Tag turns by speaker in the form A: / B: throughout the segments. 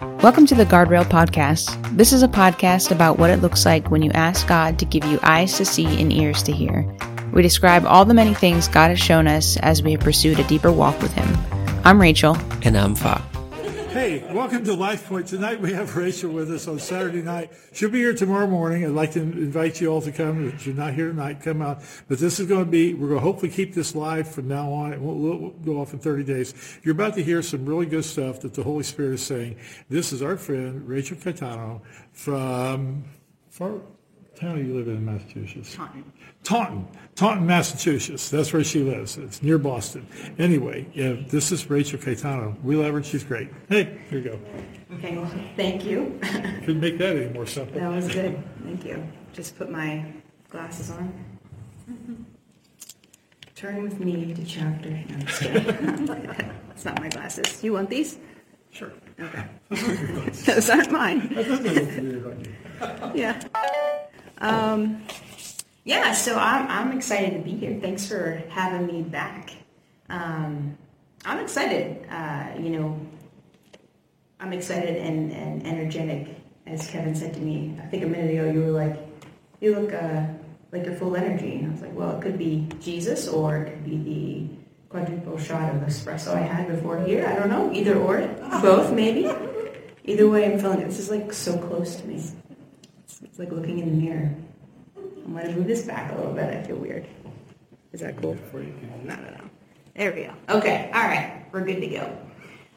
A: Welcome to the Guardrail Podcast. This is a podcast about what it looks like when you ask God to give you eyes to see and ears to hear. We describe all the many things God has shown us as we have pursued a deeper walk with Him. I'm Rachel.
B: And I'm Fa.
C: Welcome to Life Point. Tonight we have Rachel with us on Saturday night. She'll be here tomorrow morning. I'd like to invite you all to come. If you're not here tonight, come out. But this is going to be, we're going to hopefully keep this live from now on. It we'll go off in 30 days. You're about to hear some really good stuff that the Holy Spirit is saying. This is our friend, Rachel Catano from, far town you live in Massachusetts?
A: Taunton.
C: Taunton, Taunton, Massachusetts. That's where she lives. It's near Boston. Anyway, yeah, this is Rachel Caetano. We love her. She's great. Hey, here you go.
D: Okay, well, thank you.
C: Couldn't make that any more simple.
D: That was good. Thank you. Just put my glasses on. Turn with me to chapter. No, I'm just kidding. That's not my glasses. You want these?
C: Sure.
D: Okay. Those aren't mine. Yeah. Um, yeah, so I'm, I'm excited to be here. Thanks for having me back. Um, I'm excited. Uh, you know, I'm excited and, and energetic, as Kevin said to me. I think a minute ago you were like, you look uh, like you're full energy. And I was like, well, it could be Jesus or it could be the quadruple shot of espresso I had before here. I don't know. Either or. Both, maybe. Either way, I'm feeling it. This is like so close to me. It's, it's like looking in the mirror. I'm going to move this back a little bit. I feel weird. Is that cool? No, no, no. There we go. Okay. All right. We're good to go.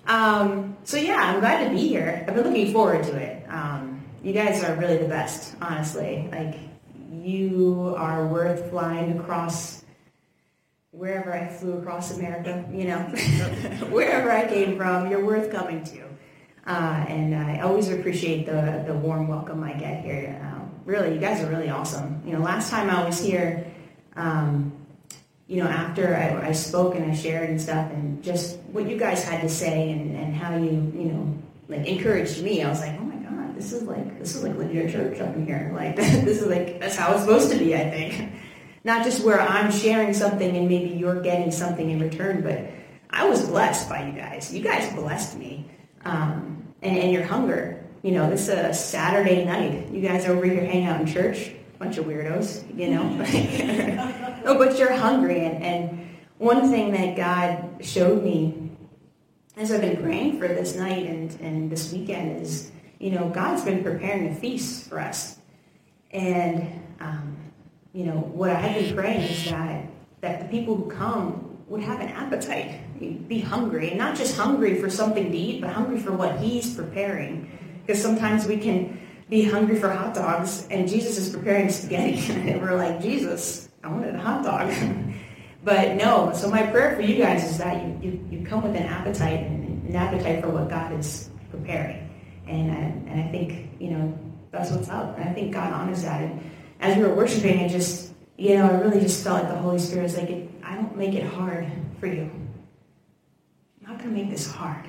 D: Um, so yeah, I'm glad to be here. I've been looking forward to it. Um, you guys are really the best, honestly. Like, you are worth flying across wherever I flew across America, you know, wherever I came from, you're worth coming to. Uh, and I always appreciate the, the warm welcome I get here. Um, really, you guys are really awesome. You know, last time I was here, um, you know, after I, I, spoke and I shared and stuff, and just what you guys had to say and, and how you, you know, like encouraged me, I was like, oh my God, this is like, this is like linear church up in here. Like, this is like, that's how it's supposed to be, I think. Not just where I'm sharing something and maybe you're getting something in return, but I was blessed by you guys. You guys blessed me. Um, and, and your hunger. You know, this is a Saturday night. You guys over here hanging out in church, bunch of weirdos, you know. no, but you're hungry. And, and one thing that God showed me as I've been praying for this night and, and this weekend is, you know, God's been preparing a feast for us. And, um, you know, what I've been praying is that, that the people who come would have an appetite, be hungry, and not just hungry for something to eat, but hungry for what He's preparing. Because sometimes we can be hungry for hot dogs, and Jesus is preparing spaghetti, and we're like, Jesus, I wanted a hot dog. but no, so my prayer for you guys is that you, you, you come with an appetite, and an appetite for what God is preparing. And, I, and I think, you know, that's what's up. And I think God honors that. And as we were worshiping, it just, you know, I really just felt like the Holy Spirit was like, I don't make it hard for you. I'm not going to make this hard.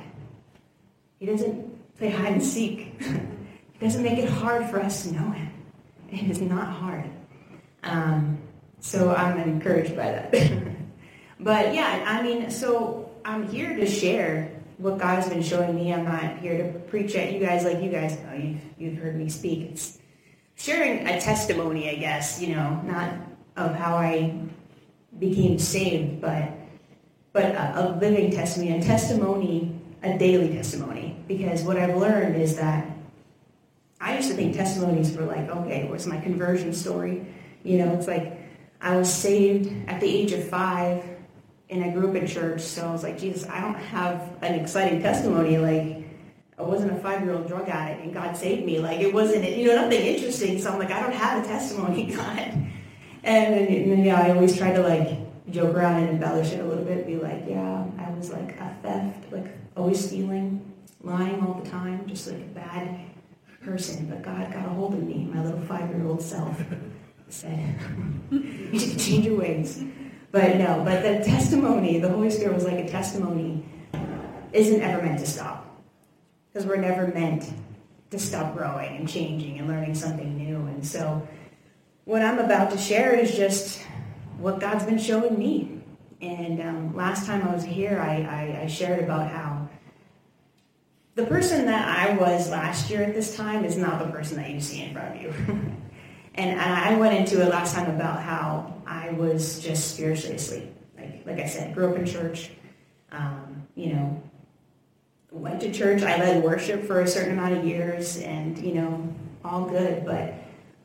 D: He doesn't play hide and seek. he doesn't make it hard for us to know him. It is not hard. Um, so I'm encouraged by that. but yeah, I mean, so I'm here to share what God's been showing me. I'm not here to preach at you guys like you guys know. You've, you've heard me speak. It's sharing a testimony, I guess, you know, not of how I became saved, but but a, a living testimony, a testimony, a daily testimony. Because what I've learned is that I used to think testimonies were like, okay, what's my conversion story? You know, it's like I was saved at the age of five and I grew up in church, so I was like, Jesus, I don't have an exciting testimony. Like, I wasn't a five-year-old drug addict and God saved me. Like, it wasn't, you know, nothing interesting. So I'm like, I don't have a testimony, God. And, then and yeah, I always try to like joke around and embellish it a little bit, be like, yeah, I was like a theft, like always stealing, lying all the time, just like a bad person. But God got a hold of me, my little five-year-old self said, you to change your ways. But no, but the testimony, the Holy Spirit was like a testimony, isn't ever meant to stop. Because we're never meant to stop growing and changing and learning something new. And so what I'm about to share is just what God's been showing me. And um, last time I was here, I, I, I shared about how the person that I was last year at this time is not the person that you see in front of you. and, I went into it last time about how I was just spiritually asleep. Like, like I said, grew up in church, um, you know, went to church. I led worship for a certain amount of years and, you know, all good, but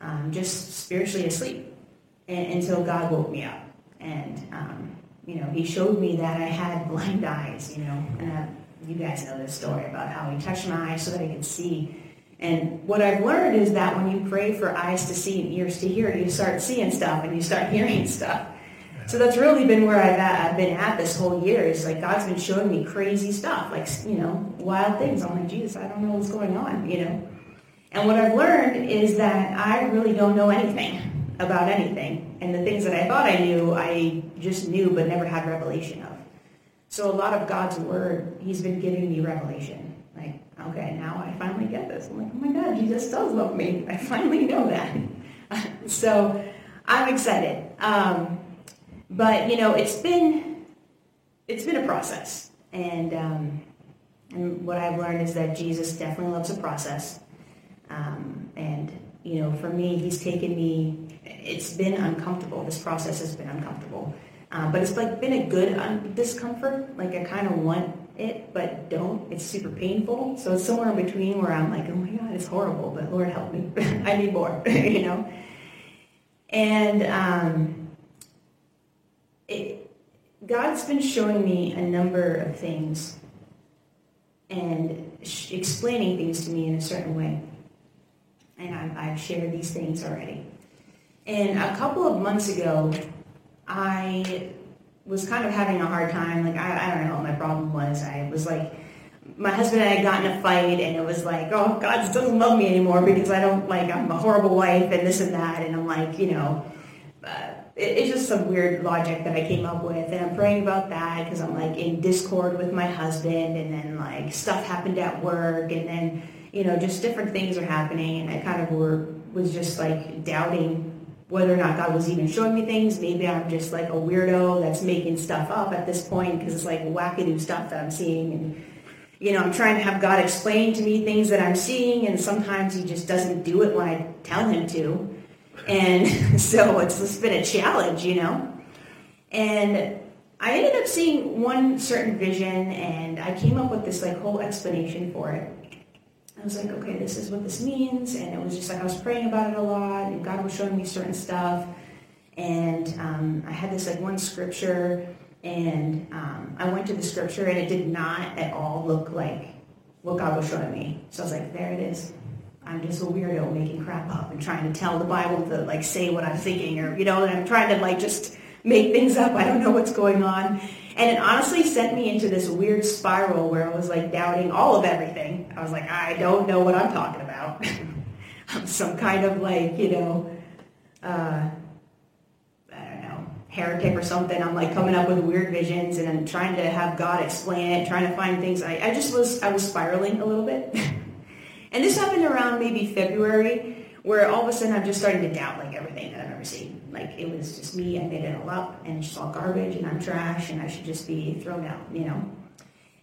D: um, just spiritually asleep and, until God woke me up. And, um, you know, he showed me that I had blind eyes, you know, and I, you guys know this story about how he touched my eyes so that I could see. And what I've learned is that when you pray for eyes to see and ears to hear, you start seeing stuff and you start hearing stuff. So that's really been where I've, at, I've been at this whole year. Is like God's been showing me crazy stuff, like you know, wild things. I'm like, Jesus, I don't know what's going on, you know. And what I've learned is that I really don't know anything about anything, and the things that I thought I knew, I just knew but never had revelation of. So a lot of God's word, He's been giving me revelation. Like, okay, now I finally get this. I'm like, oh my God, Jesus does love me. I finally know that. so I'm excited. Um, but you know, it's been it's been a process, and um, and what I've learned is that Jesus definitely loves a process. Um, and you know, for me, He's taken me. It's been uncomfortable. This process has been uncomfortable, uh, but it's like been a good un- discomfort. Like I kind of want it, but don't. It's super painful. So it's somewhere in between where I'm like, oh my God, it's horrible, but Lord help me. I need more, you know. And um, it, God's been showing me a number of things and sh- explaining things to me in a certain way. And I've, I've shared these things already. And a couple of months ago, I was kind of having a hard time. Like, I, I don't know what my problem was. I was like, my husband and I got in a fight, and it was like, oh, God doesn't love me anymore because I don't, like, I'm a horrible wife and this and that. And I'm like, you know, uh, it's just some weird logic that I came up with. And I'm praying about that because I'm like in discord with my husband and then like stuff happened at work and then, you know, just different things are happening. And I kind of were, was just like doubting whether or not God was even showing me things. Maybe I'm just like a weirdo that's making stuff up at this point because it's like wackadoo stuff that I'm seeing. And, you know, I'm trying to have God explain to me things that I'm seeing and sometimes he just doesn't do it when I tell him to. And so it's just been a challenge, you know. And I ended up seeing one certain vision and I came up with this like whole explanation for it. I was like, okay, this is what this means. And it was just like I was praying about it a lot and God was showing me certain stuff. And um, I had this like one scripture and um, I went to the scripture and it did not at all look like what God was showing me. So I was like, there it is. I'm just a weirdo making crap up and trying to tell the Bible to like say what I'm thinking or, you know, and I'm trying to like just make things up. I don't know what's going on. And it honestly sent me into this weird spiral where I was like doubting all of everything. I was like, I don't know what I'm talking about. I'm some kind of like, you know, uh, I don't know, heretic or something. I'm like coming up with weird visions and I'm trying to have God explain it, trying to find things. I, I just was, I was spiraling a little bit. And this happened around maybe February, where all of a sudden I'm just starting to doubt like everything that I've ever seen. Like it was just me, I made it all up, and it's just all garbage, and I'm trash, and I should just be thrown out, you know.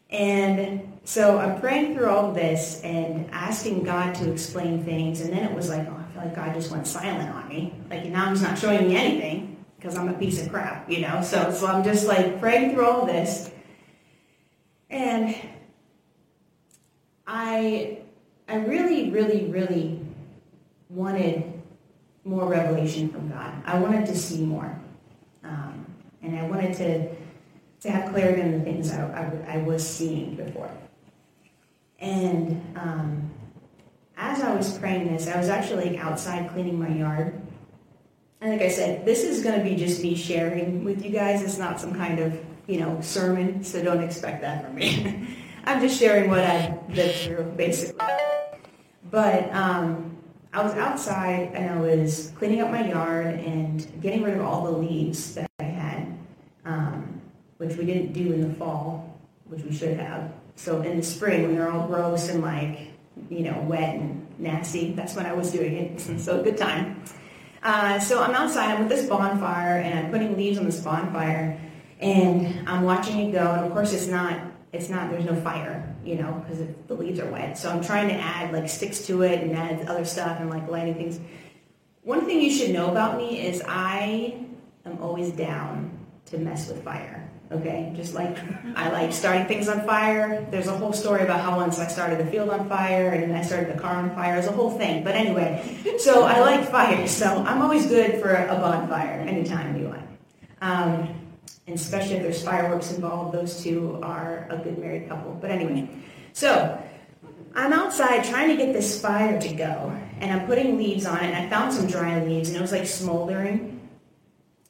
D: And so I'm praying through all of this and asking God to explain things, and then it was like, oh, I feel like God just went silent on me. Like now He's not showing me anything because I'm a piece of crap, you know. So so I'm just like praying through all this, and I I really, really, really wanted more revelation from God. I wanted to see more. Um, and I wanted to, to have clarity on the things I, I, I was seeing before. And um, as I was praying this, I was actually outside cleaning my yard. And like I said, this is going to be just me sharing with you guys. It's not some kind of, you know, sermon, so don't expect that from me. I'm just sharing what I've lived through, basically. But um, I was outside and I was cleaning up my yard and getting rid of all the leaves that I had, um, which we didn't do in the fall, which we should have. So in the spring, when they're all gross and like, you know, wet and nasty, that's when I was doing it. so good time. Uh, so I'm outside, I'm with this bonfire, and I'm putting leaves on this bonfire, and I'm watching it go. And of course, it's not it's not there's no fire, you know, because the leaves are wet. So I'm trying to add like sticks to it and add other stuff and like lighting things. One thing you should know about me is I am always down to mess with fire. Okay, just like I like starting things on fire. There's a whole story about how once I started the field on fire and then I started the car on fire. It's a whole thing. But anyway, so I like fire. So I'm always good for a bonfire anytime you want. Um, and especially if there's fireworks involved, those two are a good married couple. But anyway, so I'm outside trying to get this fire to go, and I'm putting leaves on it, and I found some dry leaves, and it was like smoldering.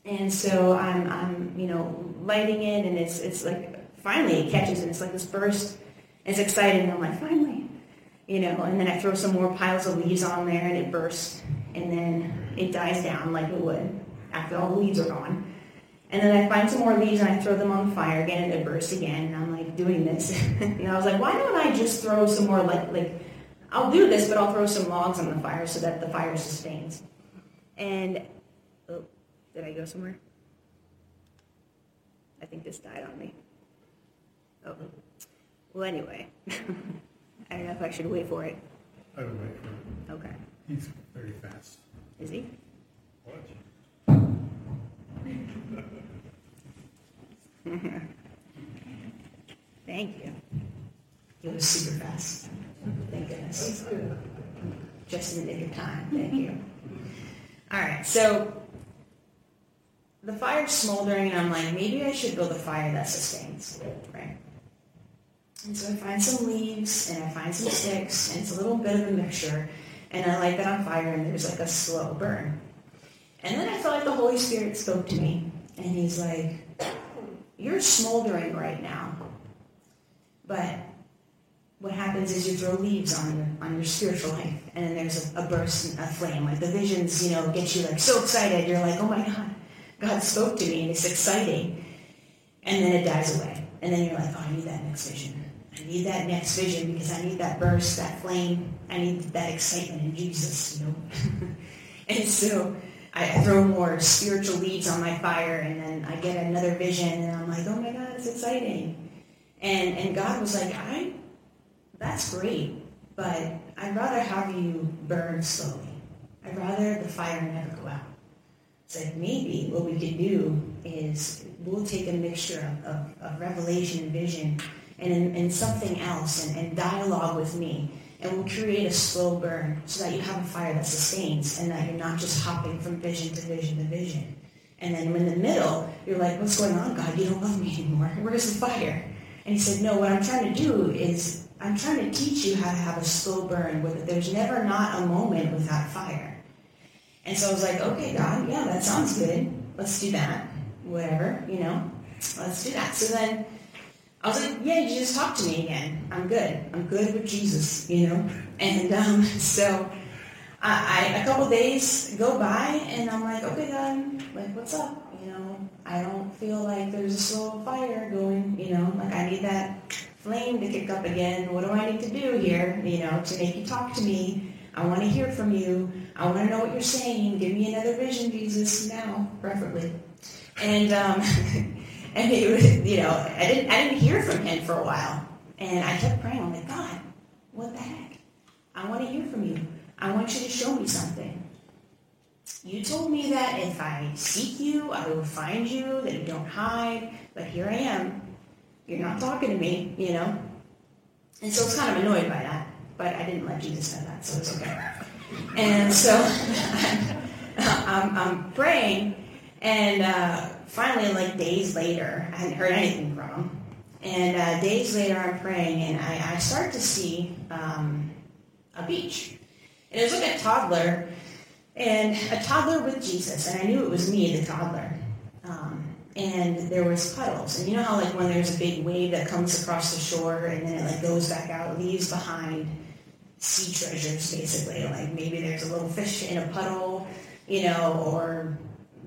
D: And so I'm, I'm, you know, lighting it, and it's, it's like finally it catches, and it's like this burst. It's exciting, and I'm like, finally, you know. And then I throw some more piles of leaves on there, and it bursts, and then it dies down like it would after all the leaves are gone. And then I find some more leaves and I throw them on the fire again, and it bursts again. And I'm like doing this, and I was like, why don't I just throw some more like like I'll do this, but I'll throw some logs on the fire so that the fire sustains. And oh, did I go somewhere? I think this died on me. Oh, well, anyway, I don't know if I should wait for it.
C: I would wait for it.
D: Okay,
C: He's very fast.
D: is he?
C: Watch.
D: Thank you. It was super fast. Thank goodness. Just in the nick of time. Mm-hmm. Thank you. All right, so the fire's smoldering, and I'm like, maybe I should build a fire that sustains, right? And so I find some leaves and I find some sticks, and it's a little bit of a mixture, and I light that on fire, and there's like a slow burn. And then I felt like the Holy Spirit spoke to me, and He's like, You're smoldering right now, but what happens is you throw leaves on your on your spiritual life, and then there's a, a burst, a flame. Like the visions, you know, get you like so excited. You're like, oh my God, God spoke to me, and it's exciting. And then it dies away, and then you're like, oh, I need that next vision. I need that next vision because I need that burst, that flame. I need that excitement in Jesus, you know. and so I throw more spiritual leaves on my fire, and then I get another vision, and I'm like, oh my God, it's exciting. And and God was like, I that's great, but I'd rather have you burn slowly. I'd rather the fire never go out. It's like maybe what we could do is we'll take a mixture of, of, of revelation and vision and, and something else and, and dialogue with me. And we'll create a slow burn so that you have a fire that sustains and that you're not just hopping from vision to vision to vision. And then in the middle, you're like, what's going on, God? You don't love me anymore. Where's the fire? And he said, no, what I'm trying to do is I'm trying to teach you how to have a slow burn with it. There's never not a moment without fire. And so I was like, okay, God, yeah, that sounds good. Let's do that. Whatever, you know, let's do that. So then I was like, yeah, you just talk to me again. I'm good. I'm good with Jesus, you know. And um, so I, I a couple days go by, and I'm like, okay, God, like, what's up? You know, I don't feel like there's a slow fire going. You know, like I need that flame to kick up again. What do I need to do here? You know, to make you talk to me. I want to hear from you. I want to know what you're saying. Give me another vision, Jesus, now, preferably. And um, and it was, you know, I didn't I didn't hear from him for a while, and I kept praying. I'm like, God, what the heck? I want to hear from you. I want you to show me something. You told me that if I seek you, I will find you, that you don't hide, but here I am. You're not talking to me, you know? And so I was kind of annoyed by that, but I didn't let Jesus know that, so it's okay. And so I'm, I'm praying, and uh, finally, like days later, I hadn't heard anything from him. And uh, days later, I'm praying, and I, I start to see um, a beach. And it was like a toddler, and a toddler with Jesus, and I knew it was me, the toddler. Um, and there was puddles, and you know how like when there's a big wave that comes across the shore, and then it like goes back out, leaves behind sea treasures, basically. Like maybe there's a little fish in a puddle, you know, or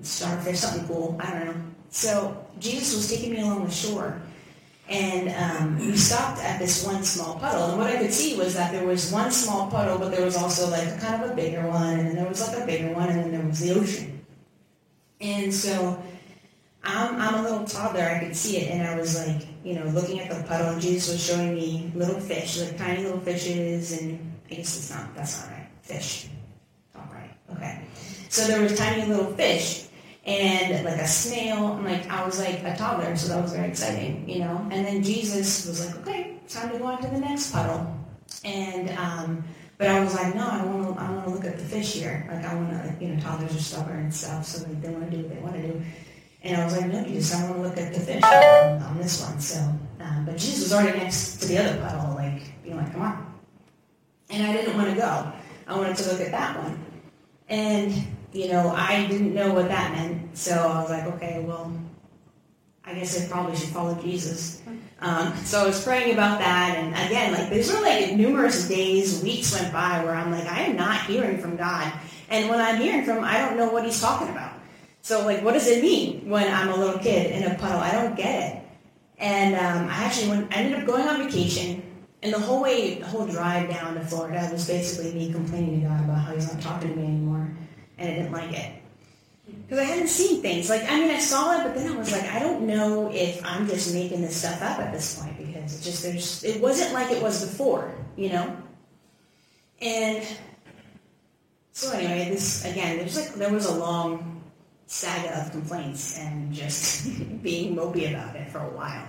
D: starfish, something cool. I don't know. So Jesus was taking me along the shore, and um, we stopped at this one small puddle. And what I could see was that there was one small puddle, but there was also like a kind of a bigger one, and then there was like a bigger one, and then there was the ocean. And so I'm, I'm a little toddler, I could see it, and I was like, you know, looking at the puddle, and Jesus was showing me little fish, like tiny little fishes, and I guess it's not, that's not right. Fish. All right. Okay. So there was tiny little fish, and like a snail, and like I was like a toddler, so that was very exciting, you know. And then Jesus was like, okay, time to go on to the next puddle, and um, but I was like, no, I want to, I want to look at the fish here. Like I want to, you know, toddlers are stubborn and stuff, so like, they want to do what they want to do. And I was like, no, Jesus, I want to look at the fish on, on this one. So, um, but Jesus was already next to the other puddle, like being like, come on. And I didn't want to go. I wanted to look at that one. And, you know, I didn't know what that meant. So I was like, okay, well, I guess I probably should follow Jesus. Um, so I was praying about that. And again, like, these were like numerous days, weeks went by where I'm like, I am not hearing from God. And when I'm hearing from him, I don't know what he's talking about. So, like, what does it mean when I'm a little kid in a puddle? I don't get it. And um, I actually went, I ended up going on vacation, and the whole way, the whole drive down to Florida was basically me complaining to God about how he's not talking to me anymore, and I didn't like it. Because I hadn't seen things. Like, I mean, I saw it, but then I was like, I don't know if I'm just making this stuff up at this point, because it just, there's, it wasn't like it was before, you know? And so anyway, this, again, there's like, there was a long saga of complaints and just being mopey about it for a while.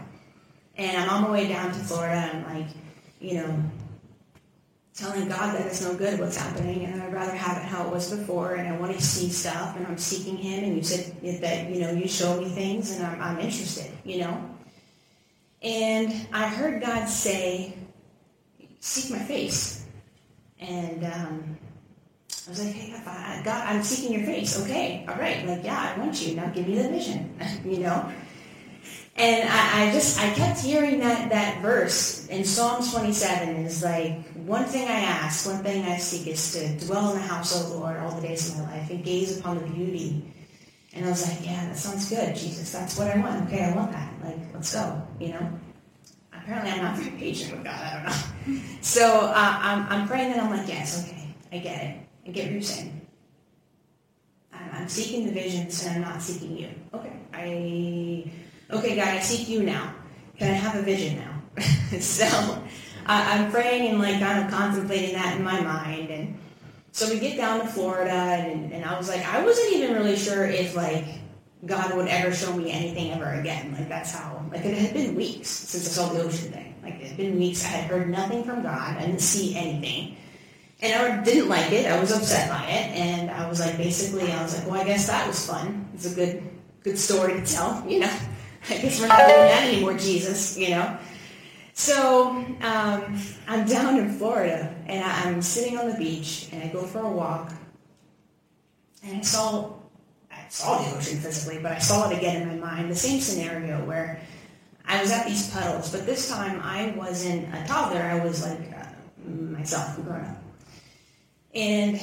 D: And I'm on my way down to Florida. I'm like, you know, telling God that it's no good what's happening, and I'd rather have it how it was before. And I want to see stuff, and I'm seeking Him. And you said that you know you show me things, and I'm, I'm interested. You know. And I heard God say, "Seek my face," and um, I was like, hey, God, I'm seeking your face. Okay, all right. Like, yeah, I want you. Now give me the vision, you know? And I, I, just, I kept hearing that, that verse in Psalms 27 is like, one thing I ask, one thing I seek is to dwell in the house of the Lord all the days of my life and gaze upon the beauty. And I was like, yeah, that sounds good, Jesus. That's what I want. Okay, I want that. Like, let's go, you know? Apparently I'm not very patient with God. I don't know. So uh, I'm, I'm praying and I'm like, yes, okay, I get it. I get what you're saying. I'm seeking the visions and I'm not seeking you. Okay. I okay, God, I seek you now. Can I have a vision now? so uh, I'm praying and like kind of contemplating that in my mind. And so we get down to Florida and, and I was like, I wasn't even really sure if like God would ever show me anything ever again. Like that's how like it had been weeks since I saw the ocean thing. Like it had been weeks. I had heard nothing from God. I didn't see anything. And I didn't like it. I was upset by it. And I was like, basically, I was like, well, I guess that was fun. It's a good, good story to tell, you know. I guess we're not doing that anymore, Jesus, you know. So um, I'm down in Florida, and I'm sitting on the beach, and I go for a walk, and I saw, I saw the ocean physically, but I saw it again in my mind. The same scenario where I was at these puddles, but this time I wasn't a toddler. I was like uh, myself, grown up. And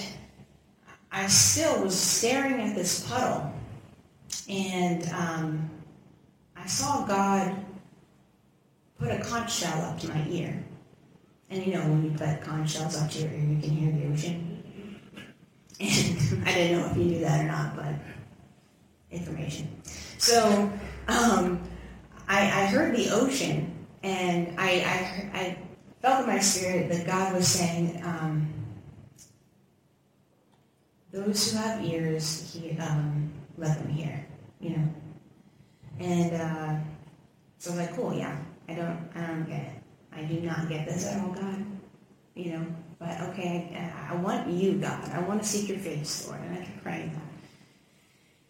D: I still was staring at this puddle, and um, I saw God put a conch shell up to my ear. And you know, when you put conch shells up to your ear, you can hear the ocean. And I didn't know if you knew that or not, but information. So um, I, I, heard the ocean, and I, I, I, felt in my spirit that God was saying, um, those who have ears, he, um, let them hear, you know. And uh, so I was like, cool, yeah, I don't, I don't get it. I do not get this at all, God, you know. But okay, I, I want you, God. I want to seek your face, Lord. And I kept praying that.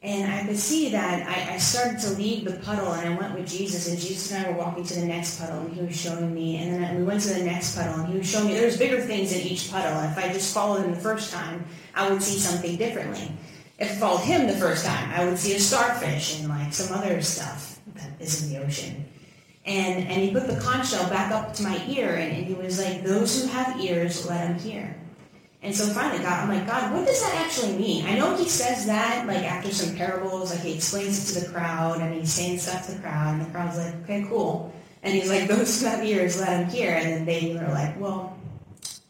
D: And I could see that I, I, started to leave the puddle and I went with Jesus and Jesus and I were walking to the next puddle and he was showing me and then we went to the next puddle and he was showing me there's bigger things in each puddle if I just followed him the first time, I would see something differently. If I followed him the first time, I would see a starfish and like some other stuff that is in the ocean. And, and he put the conch shell back up to my ear and, and he was like, those who have ears, let them hear. And so finally, God, I'm like, God, what does that actually mean? I know he says that, like, after some parables, like, he explains it to the crowd, and he's saying stuff to the crowd, and the crowd's like, okay, cool. And he's like, those who have ears, let them hear. And then they were like, well,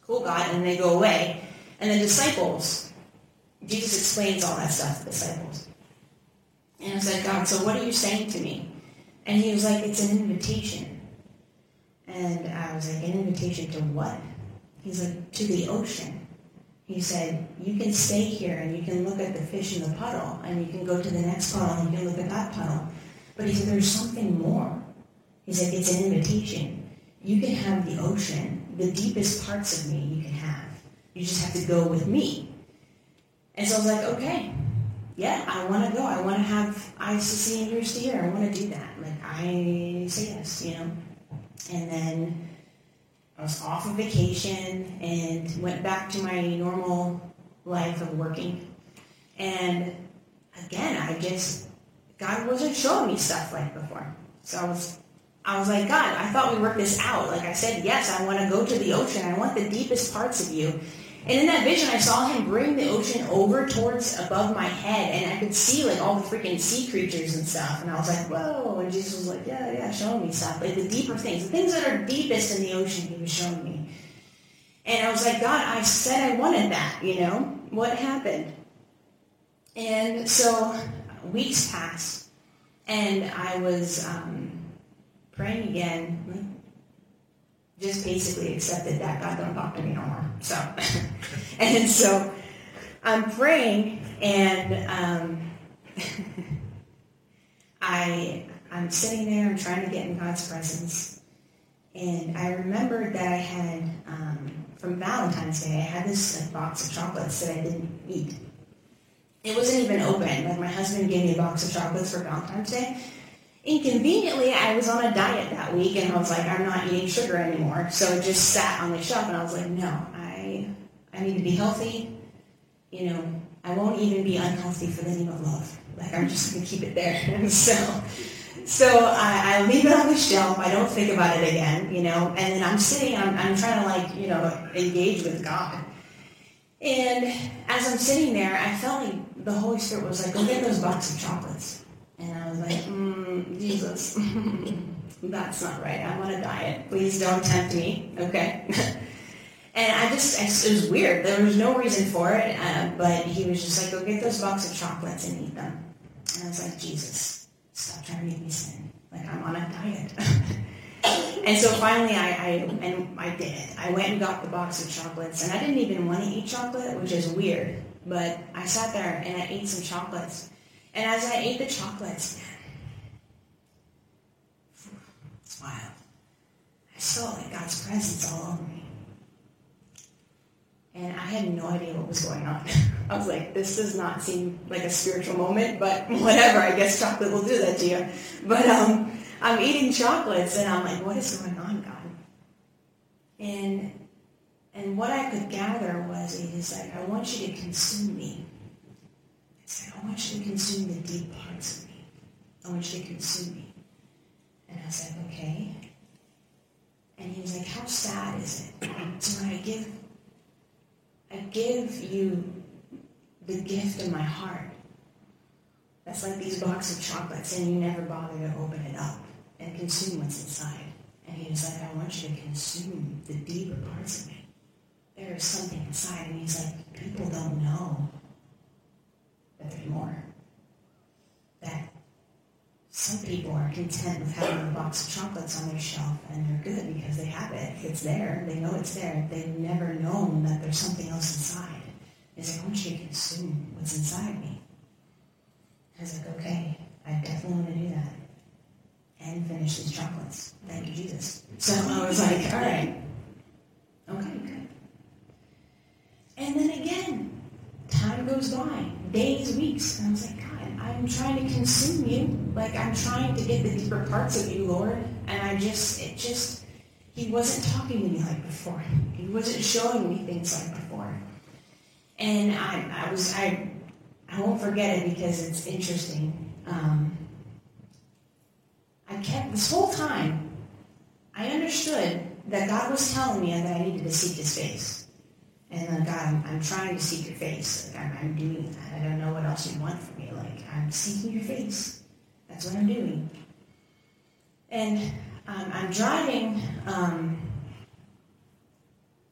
D: cool, God, and they go away. And the disciples, Jesus explains all that stuff to the disciples. And I was like, God, so what are you saying to me? And he was like, it's an invitation.
A: And I was like, an invitation to what? He's like, to the ocean. He said, you can stay here and you can look at the fish in the puddle and you can go to the next puddle and you can look at that puddle. But he said, there's something more. He said, it's an invitation. You can have the ocean, the deepest parts of me you can have. You just have to go with me. And so I was like, okay, yeah, I want to go. I want to have see and to hear. I want to do that. Like, I say yes, you know. And then I was off on vacation and went back to my normal life of working. And again, I just, God wasn't showing me stuff like before. So I was, I was like, God, I thought we worked this out. Like I said, yes, I want to go to the ocean. I want the deepest parts of you. And in that vision, I saw him bring the ocean over towards above my head, and I could see like all the freaking sea creatures and stuff. And I was like, whoa! And Jesus was like, yeah, yeah, showing me stuff, like the deeper things, the things that are deepest in the ocean. He was showing me. And I was like, God, I said I wanted that. You know what happened? And so weeks passed, and I was um, praying again, just basically accepted that God don't talk to me no more. So, and so I'm praying, and um, I I'm sitting there. I'm trying to get in God's presence, and I remembered that I had um, from Valentine's Day. I had this like, box of chocolates that I didn't eat. It wasn't even open. Like my husband gave me a box of chocolates for Valentine's Day Inconveniently, I was on a diet that week and I was like, I'm not eating sugar anymore. So it just sat on the shelf and I was like, no, I, I need to be healthy. You know, I won't even be unhealthy for the name of love. Like I'm just going to keep it there. so, so I, I, leave it on the shelf. I don't think about it again, you know, and then I'm sitting, I'm, I'm trying to like, you know, engage with God. And as I'm sitting there, I felt like the Holy Spirit was like, go get those box of chocolates. And I was like, mm, Jesus, that's not right. I'm on a diet. Please don't tempt me. Okay. and I just, it was weird. There was no reason for it, uh, but he was just like, go get those box of chocolates and eat them. And I was like, Jesus, stop trying to make me sin. Like, I'm on a diet. and so finally, I, I, and I did. I went and got the box of chocolates, and I didn't even want to eat chocolate, which is weird. But I sat there and I ate some chocolates. And as I ate the chocolates, it's wild. I saw like God's presence all over me. And I had no idea what was going on. I was like, this does not seem like a spiritual moment, but whatever. I guess chocolate will do that to you. But um, I'm eating chocolates, and I'm like, what is going on, God? And and what I could gather was, he's like, I want you to consume me. I want you to consume the deep parts of me. I want you to consume me. And I was like, okay. And he was like, how sad is it? So I give, I give you the gift of my heart. That's like these boxes of chocolates, and you never bother to open it up and consume what's inside. And he was like, I want you to consume the deeper parts of me. There is something inside. And he's like, people don't know that there's more. That some people are content with having a box of chocolates on their shelf and they're good because they have it. It's there. They know it's there. They've never known that there's something else inside. It's like, I want you to consume what's inside me. I was like, okay, I definitely want to do that. And finish these chocolates. Thank you, Jesus. So I was like, all right. Okay, good. And then again, time goes by days, weeks. And I was like, God, I'm trying to consume you. Like I'm trying to get the deeper parts of you, Lord. And I just, it just, he wasn't talking to me like before. He wasn't showing me things like before. And I, I was, I, I won't forget it because it's interesting. Um, I kept, this whole time, I understood that God was telling me that I needed to seek his face. And like, God, I'm, I'm trying to seek your face. Like, I'm, I'm doing that. I don't know what else you want from me. Like, I'm seeking your face. That's what I'm doing. And um, I'm driving um,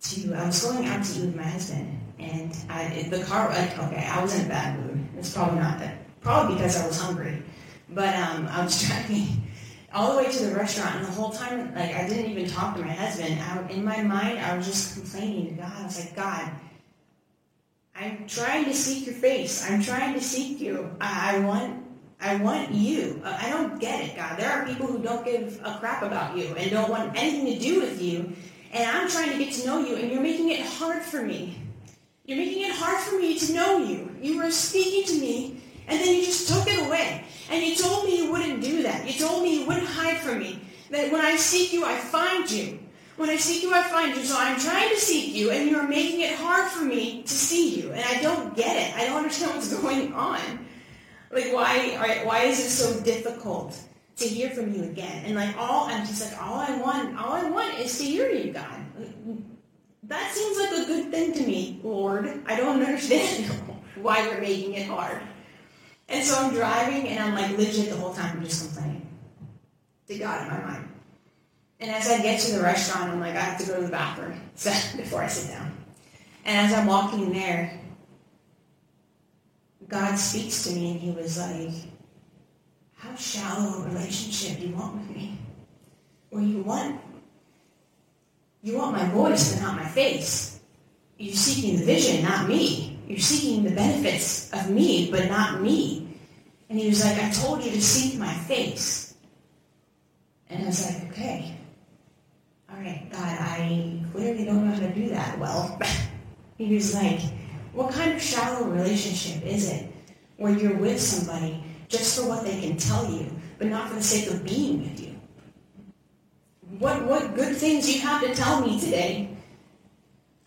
A: to, I was going out to eat with my husband. And I, the car, like, okay, I was in a bad mood. It's probably not that, probably because I was hungry. But um, I was driving all the way to the restaurant, and the whole time, like I didn't even talk to my husband. I, in my mind, I was just complaining to God. I was like, God, I'm trying to seek your face. I'm trying to seek you. I, I want, I want you. I don't get it, God. There are people who don't give a crap about you and don't want anything to do with you, and I'm trying to get to know you, and you're making it hard for me. You're making it hard for me to know you. You were speaking to me, and then you just took it away. And you told me you wouldn't do that. You told me you wouldn't hide from me. That when I seek you, I find you. When I seek you, I find you. So I'm trying to seek you, and you're making it hard for me to see you. And I don't get it. I don't understand what's going on. Like, why, why is it so difficult to hear from you again? And like, all, I'm just like, all I want, all I want is to hear you, God. That seems like a good thing to me, Lord. I don't understand why you're making it hard. And so I'm driving and I'm like legit the whole time I'm just complaining to God in my mind. And as I get to the restaurant, I'm like, I have to go to the bathroom before I sit down. And as I'm walking in there, God speaks to me and he was like, how shallow a relationship you want with me? Or you want you want my voice but not my face. You're seeking the vision, not me. You're seeking the benefits of me, but not me. And he was like, I told you to seek my face. And I was like, okay. All right, God, I clearly don't know how to do that well. he was like, what kind of shallow relationship is it where you're with somebody just for what they can tell you, but not for the sake of being with you? What, what good things you have to tell me today?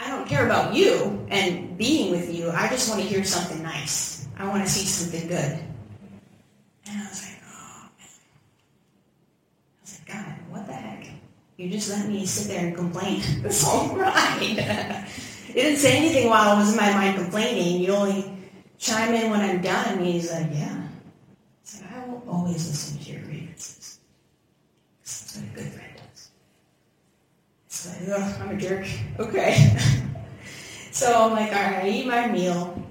A: I don't care about you and being with you. I just want to hear something nice. I want to see something good. And I was like, oh, man. I was like, God, what the heck? You just let me sit there and complain this whole ride. you didn't say anything while I was in my mind complaining. You only chime in when I'm done. And he's like, yeah. Like, I will always listen to your grievances. That's what a good friend does. Oh, I'm a jerk. Okay. so I'm like, all right, I eat my meal.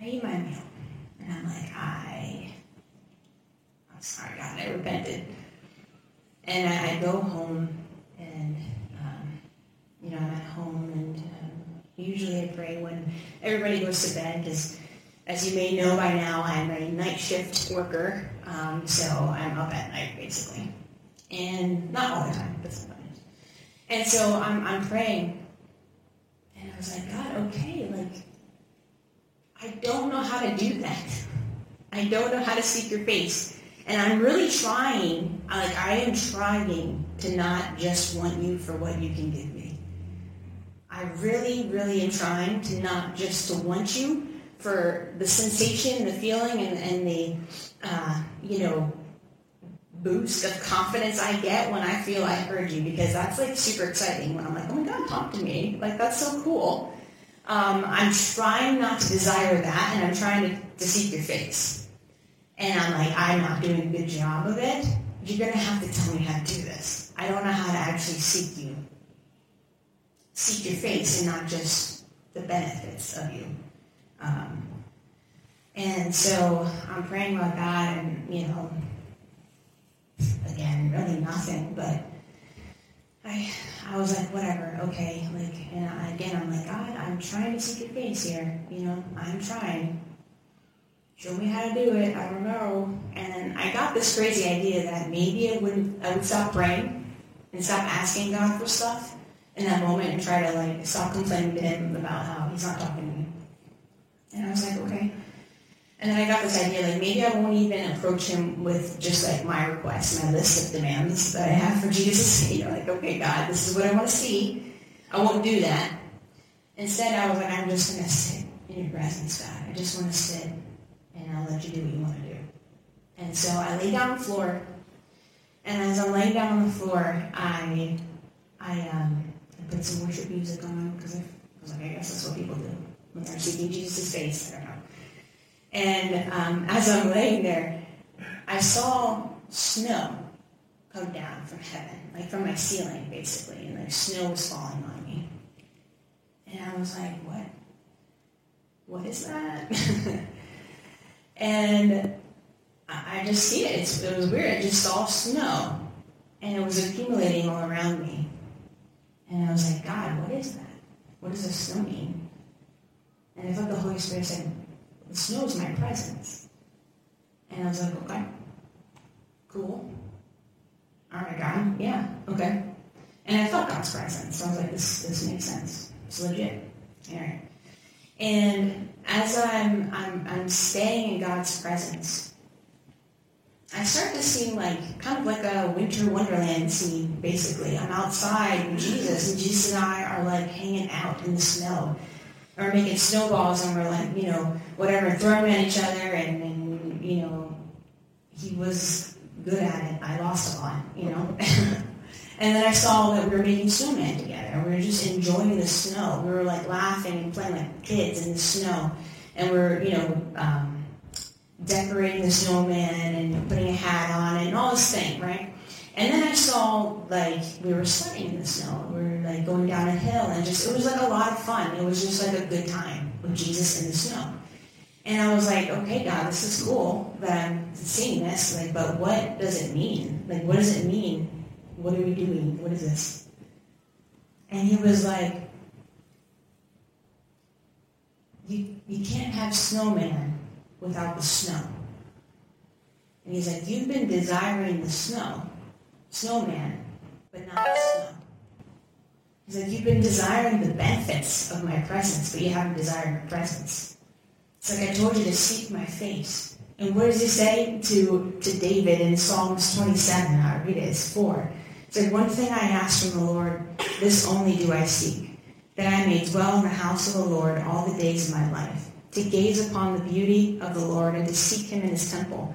A: I eat my meal. And I'm like, I, I'm sorry, God, I repented. And I, I go home, and, um, you know, I'm at home, and um, usually I pray when everybody goes to bed, because as you may know by now, I'm a night shift worker, um, so I'm up at night, basically. And not all the time, but sometimes. And so I'm, I'm praying, and I was like, God, okay, like, I don't know how to do that. I don't know how to seek your face. And I'm really trying, like I am trying to not just want you for what you can give me. I really, really am trying to not just to want you for the sensation, the feeling, and, and the, uh, you know, boost of confidence I get when I feel I heard you because that's like super exciting when I'm like, oh my God, talk to me. Like that's so cool. Um, I'm trying not to desire that and I'm trying to, to seek your face. And I'm like, I'm not doing a good job of it. You're going to have to tell me how to do this. I don't know how to actually seek you. Seek your face and not just the benefits of you. Um, and so I'm praying about that and, you know, again, really nothing, but I, I was like, whatever, okay, like, and I, again, I'm like, God, I'm trying to seek your face here, you know, I'm trying. Show me how to do it. I don't know. And then I got this crazy idea that maybe I would I would stop praying and stop asking God for stuff in that moment and try to like stop complaining to Him about how He's not talking to me. And I was like, okay. And then I got this idea, like maybe I won't even approach him with just like my requests, my list of demands that I have for Jesus. You know, like, okay, God, this is what I want to see. I won't do that. Instead, I was like, I'm just to sit in your presence, God. I just want to sit, and I'll let you do what you want to do. And so I lay down on the floor, and as I'm laying down on the floor, I, I, um, I put some worship music on because I was like, I guess that's what people do when they're seeking Jesus' face. I don't know. And um, as I'm laying there, I saw snow come down from heaven, like from my ceiling, basically, and like snow was falling on me. And I was like, what? What is that? and I just see it. It's, it was weird. I just saw snow, and it was accumulating all around me. And I was like, God, what is that? What does the snow mean? And I felt the Holy Spirit said, the snow is my presence. And I was like, okay, cool. All right, God, yeah, okay. And I felt God's presence. So I was like, this, this makes sense. It's legit. All right. And as I'm, I'm, I'm staying in God's presence, I start to see like kind of like a winter wonderland scene, basically. I'm outside with Jesus, and Jesus and I are like hanging out in the snow. Or making snowballs, and we're like, you know, whatever, throwing at each other, and, and you know, he was good at it. I lost a lot, you know. and then I saw that we were making snowmen together. We were just enjoying the snow. We were like laughing and playing like kids in the snow, and we're, you know. Um, decorating the snowman and putting a hat on and all this thing, right? And then I saw like we were sledding in the snow. We were like going down a hill and just it was like a lot of fun. It was just like a good time with Jesus in the snow. And I was like, okay, God, this is cool that I'm seeing this. Like, but what does it mean? Like, what does it mean? What are we doing? What is this? And he was like, you, you can't have snowman without the snow. And he's like, You've been desiring the snow, snowman, but not snow. He's like, You've been desiring the benefits of my presence, but you haven't desired my presence. It's like I told you to seek my face. And what does he say to, to David in Psalms 27? I read it, it's 4. It's like, One thing I ask from the Lord, this only do I seek, that I may dwell in the house of the Lord all the days of my life to gaze upon the beauty of the Lord and to seek him in his temple.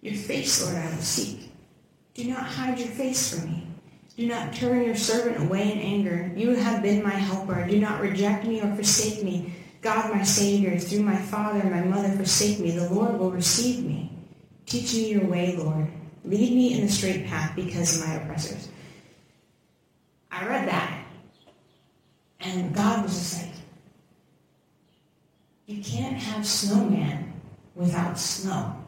A: Your face, Lord, I will seek. Do not hide your face from me. Do not turn your servant away in anger. You have been my helper. Do not reject me or forsake me. God, my Savior, through my father and my mother forsake me. The Lord will receive me. Teach me your way, Lord. Lead me in the straight path because of my oppressors. I read that, and God was just like, you can't have snowman without snow.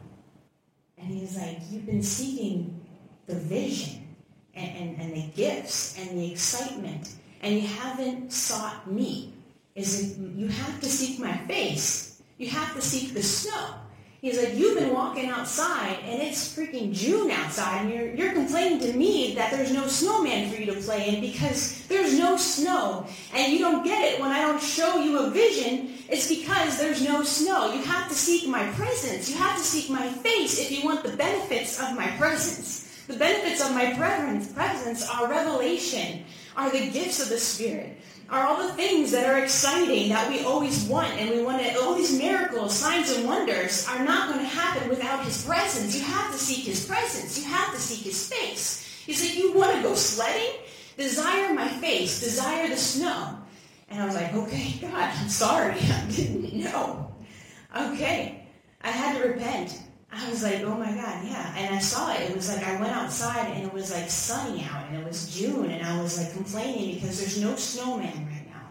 A: And he's like, you've been seeking the vision and, and, and the gifts and the excitement, and you haven't sought me. Is it, you have to seek my face. You have to seek the snow. He's like, you've been walking outside and it's freaking June outside and you're, you're complaining to me that there's no snowman for you to play in because there's no snow. And you don't get it when I don't show you a vision. It's because there's no snow. You have to seek my presence. You have to seek my face if you want the benefits of my presence. The benefits of my presence are revelation, are the gifts of the Spirit are all the things that are exciting that we always want and we want to all these miracles signs and wonders are not going to happen without his presence. You have to seek his presence. You have to seek his face. He said you want to go sledding? Desire my face. Desire the snow. And i was like okay god i'm sorry. I didn't know. Okay. I had to repent I was like, oh my God, yeah. And I saw it. It was like I went outside and it was like sunny out and it was June and I was like complaining because there's no snowman right now.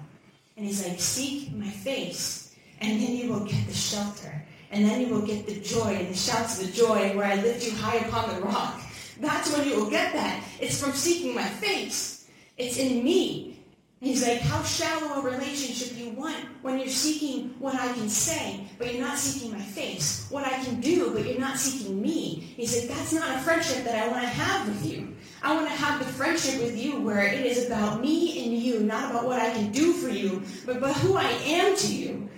A: And he's like, seek my face and then you will get the shelter. And then you will get the joy and the shouts of the joy where I lift you high upon the rock. That's when you will get that. It's from seeking my face. It's in me. He's like, how shallow a relationship you want when you're seeking what I can say, but you're not seeking my face. What I can do, but you're not seeking me. He said, that's not a friendship that I want to have with you. I want to have the friendship with you where it is about me and you, not about what I can do for you, but about who I am to you.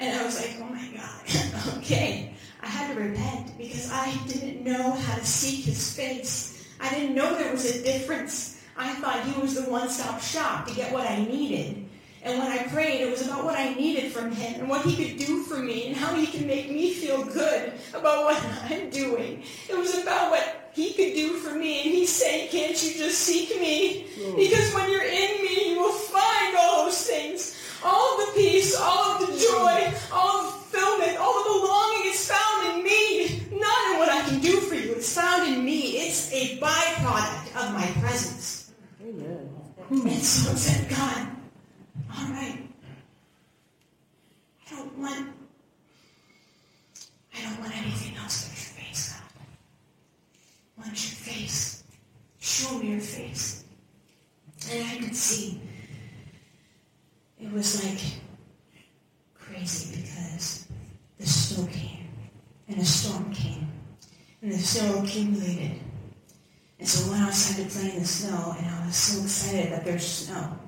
A: And I was like, oh my God, okay. I had to repent because I didn't know how to seek his face. I didn't know there was a difference. I thought he was the one-stop shop to get what I needed. And when I prayed, it was about what I needed from him and what he could do for me and how he can make me feel good about what I'm doing. It was about what he could do for me. And he's saying, can't you just seek me? Because when you're in me, you will find all those things. All of the peace, all of the joy, all of the fulfillment, all of the longing is found in me. Not in what I can do for you. It's found in me. It's a byproduct of my presence. Amen. And so I said, God, all right. I don't want I don't want anything else but your face, God. I want your face. Show me your face. And I could see it was like crazy because the snow came and the storm came and the snow accumulated. And so I went outside to play in the snow and I was so excited that there's snow.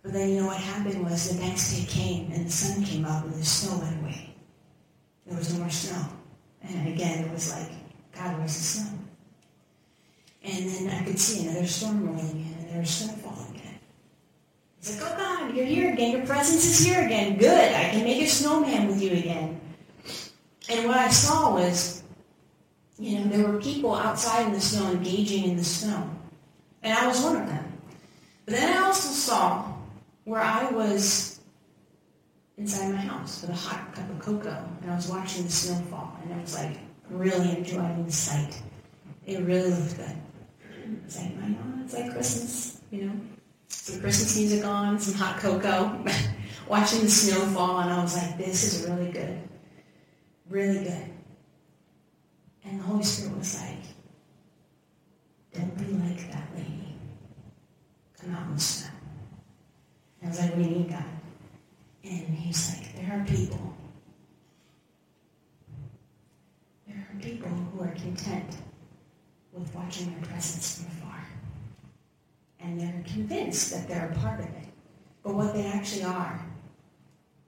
A: But then you know what happened was the next day came and the sun came up and the snow went away. There was no more snow. And again, it was like, God, where's the snow? And then I could see another storm rolling in and there was snow falling again. It's like, oh God, you're here again. Your presence is here again. Good. I can make a snowman with you again. And what I saw was, you know, there were people outside in the snow engaging in the snow. And I was one of them. But then I also saw where I was inside my house with a hot cup of cocoa and I was watching the snowfall and I was like really enjoying the sight. It really looked good. It's like, I know, it's like Christmas, you know? Some Christmas music on, some hot cocoa, watching the snowfall, and I was like, this is really good. Really good. And the Holy Spirit was like, don't be like that lady. Come out and. And I was like, we need, God? And he's like, there are people. There are people who are content with watching your presence from afar. And they're convinced that they're a part of it. But what they actually are,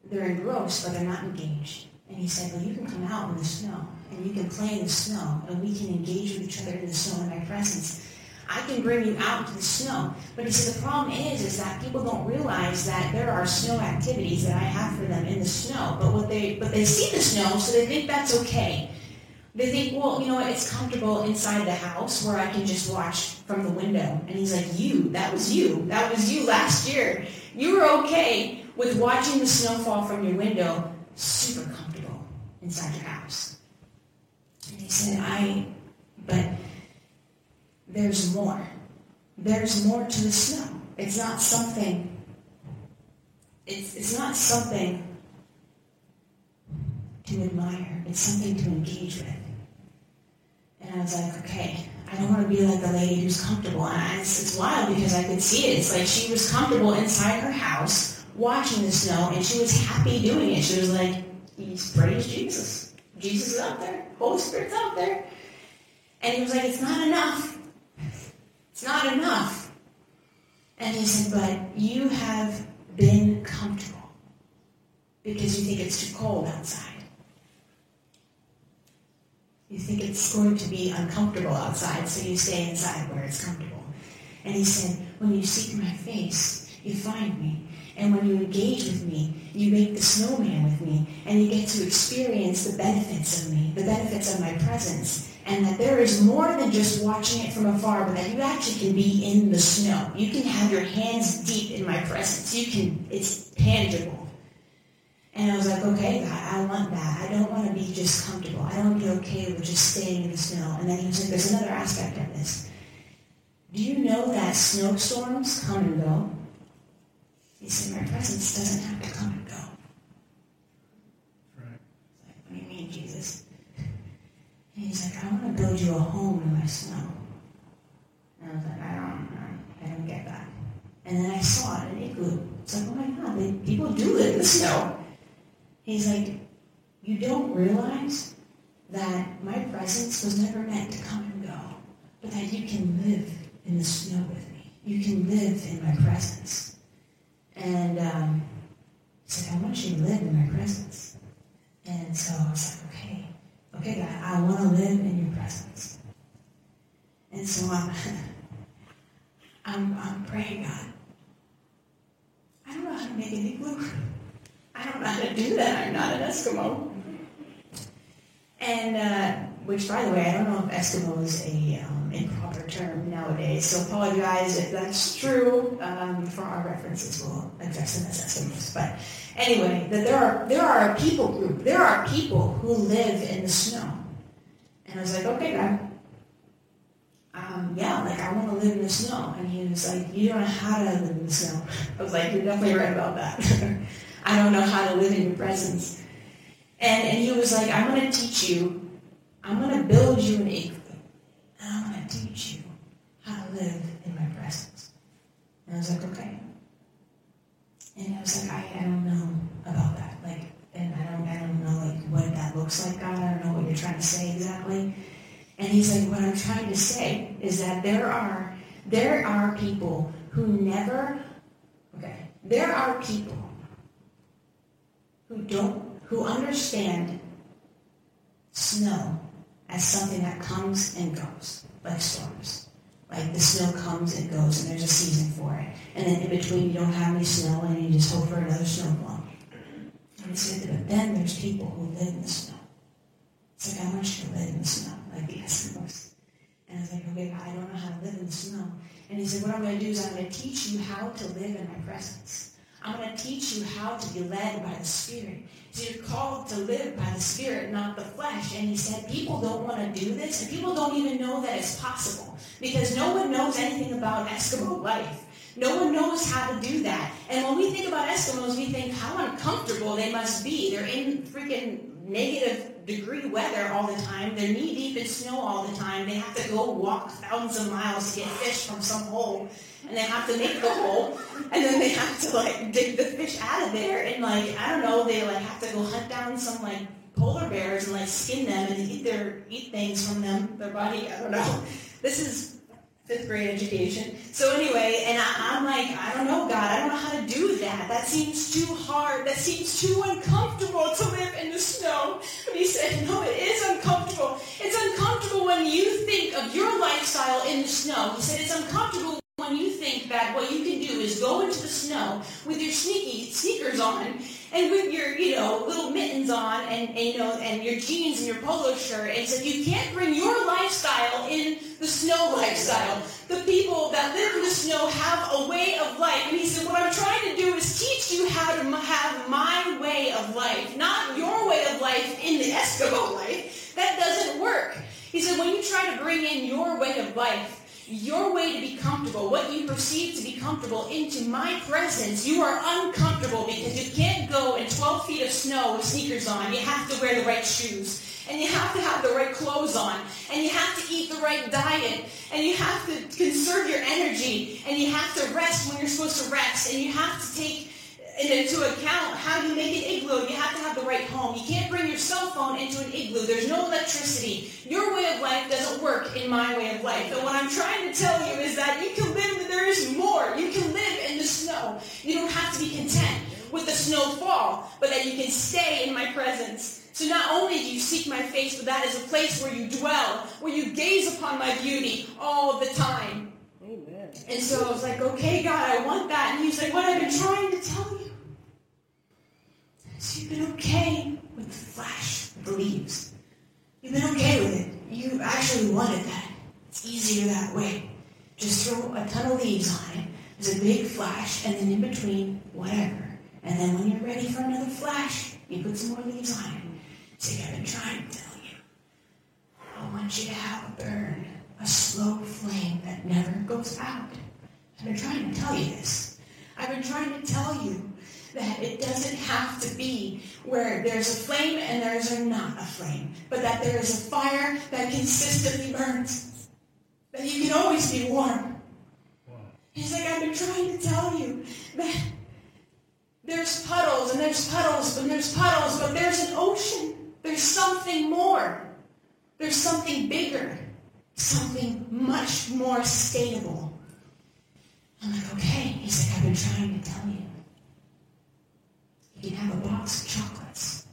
A: they're engrossed, but they're not engaged. And he said, well, you can come out in the snow, and you can play in the snow, and we can engage with each other in the snow in my presence. I can bring you out to the snow. But he said the problem is, is that people don't realize that there are snow activities that I have for them in the snow. But what they but they see the snow, so they think that's okay. They think, well, you know what, it's comfortable inside the house where I can just watch from the window. And he's like, you, that was you. That was you last year. You were okay with watching the snowfall from your window, super comfortable inside your house. And he said, I, but there's more. There's more to the snow. It's not something, it's, it's not something to admire. It's something to engage with. And I was like, okay, I don't want to be like the lady who's comfortable. And it's, it's wild because I could see it. It's like she was comfortable inside her house watching the snow and she was happy doing it. She was like, praise Jesus. Jesus is out there. Holy Spirit's out there. And he was like, it's not enough. It's not enough. And he said, but you have been comfortable because you think it's too cold outside. You think it's going to be uncomfortable outside, so you stay inside where it's comfortable. And he said, when you seek my face, you find me. And when you engage with me, you make the snowman with me, and you get to experience the benefits of me, the benefits of my presence, and that there is more than just watching it from afar, but that you actually can be in the snow. You can have your hands deep in my presence. You can, it's tangible. And I was like, okay, God, I want that. I don't want to be just comfortable. I don't want to be okay with just staying in the snow. And then he was like, there's another aspect of this. Do you know that snowstorms come and go? He said, my presence doesn't have to come and go.
C: Right.
A: Like, what do you mean, Jesus? And he's like, I want to build you a home in my snow. And I was like, I don't, I don't get that. And then I saw it, an igloo. It's like, oh my God, they, people do live in the snow. He's like, you don't realize that my presence was never meant to come and go, but that you can live in the snow with me. You can live in my presence. And um, he said, I want you to live in my presence. And so I was like, okay, okay, God, I want to live in your presence. And so I'm, I'm, I'm praying, God. I don't know how to make an igloo. I don't know how to do that. I'm not an Eskimo. And uh, which, by the way, I don't know if Eskimo is a um, term nowadays, so apologize if that's true. Um, for our references, we'll address them as Eskimos. But anyway, that there are there are a people group. There are people who live in the snow, and I was like, okay, God. Um, yeah, like I want to live in the snow. And he was like, you don't know how to live in the snow. I was like, you're definitely right about that. I don't know how to live in your presence. And, and he was like, I'm going to teach you I'm going to build you an igloo, and I'm going to teach you how to live in my presence. And I was like, okay. And I was like, I, I don't know about that. Like, and I don't, I don't know like what that looks like, God. I don't know what you're trying to say exactly. And he's like, what I'm trying to say is that there are, there are people who never, okay, there are people who don't, who understand snow as something that comes and goes, like storms. Like the snow comes and goes, and there's a season for it. And then in between, you don't have any snow, and you just hope for another snowfall. And he said, but then there's people who live in the snow. It's like, I want you to live in the snow, like the Eskimos. And I was like, okay, I don't know how to live in the snow. And he said, what I'm going to do is I'm going to teach you how to live in my presence. I'm going to teach you how to be led by the Spirit. So you're called to live by the Spirit, not the flesh. And he said, people don't want to do this, and people don't even know that it's possible because no one knows anything about Eskimo life. No one knows how to do that. And when we think about Eskimos, we think how uncomfortable they must be. They're in freaking negative degree weather all the time. They're knee deep in snow all the time. They have to go walk thousands of miles to get fish from some hole and they have to make the hole, and then they have to like dig the fish out of there, and like I don't know, they like have to go hunt down some like polar bears and like skin them and eat their eat things from them, their body. I don't know. This is fifth grade education. So anyway, and I, am like, I don't know, God, I don't know how to do that. That seems too hard. That seems too uncomfortable to live in the snow. and he said, no, it is uncomfortable. It's uncomfortable when you think of your lifestyle in the snow. He said, it's uncomfortable when you think that what you can do is go into the snow with your sneaky sneakers on and with your, you know, little mittens on and, and you know, and your jeans and your polo shirt and said you can't bring your lifestyle in the snow lifestyle. The people that live in the snow have a way of life. And he said, what I'm trying to do is teach you how to have my way of life, not your way of life in the Eskimo life. That doesn't work. He said, when you try to bring in your way of life, your way to be comfortable, what you perceive to be comfortable, into my presence, you are uncomfortable because you can't go in 12 feet of snow with sneakers on. You have to wear the right shoes. And you have to have the right clothes on. And you have to eat the right diet. And you have to conserve your energy. And you have to rest when you're supposed to rest. And you have to take into account how you make an igloo. You have to have the right home. You can't bring your cell phone into an igloo. There's no electricity. Your way of life doesn't work in my way of life. And what I'm trying to tell you is that you can live, there is more. You can live in the snow. You don't have to be content with the snowfall, but that you can stay in my presence. So not only do you seek my face, but that is a place where you dwell, where you gaze upon my beauty all the time. Amen. And so I was like, okay, God, I want that. And he's like, what I've been trying to tell you so you've been okay with the flash the leaves. You've been okay with it. You actually wanted that. It's easier that way. Just throw a ton of leaves on it. There's a big flash, and then in between, whatever. And then when you're ready for another flash, you put some more leaves on it. See, I've been trying to tell you. I want you to have a burn, a slow flame that never goes out. I've been trying to tell you this. I've been trying to tell you that it doesn't have to be where there's a flame and there's not a flame, but that there is a fire that consistently burns. That you can always be warm. He's like, I've been trying to tell you that there's puddles and there's puddles and there's puddles, but there's an ocean. There's something more. There's something bigger. Something much more sustainable. I'm like, okay. He's like, I've been trying to tell you. You can have a box of chocolates,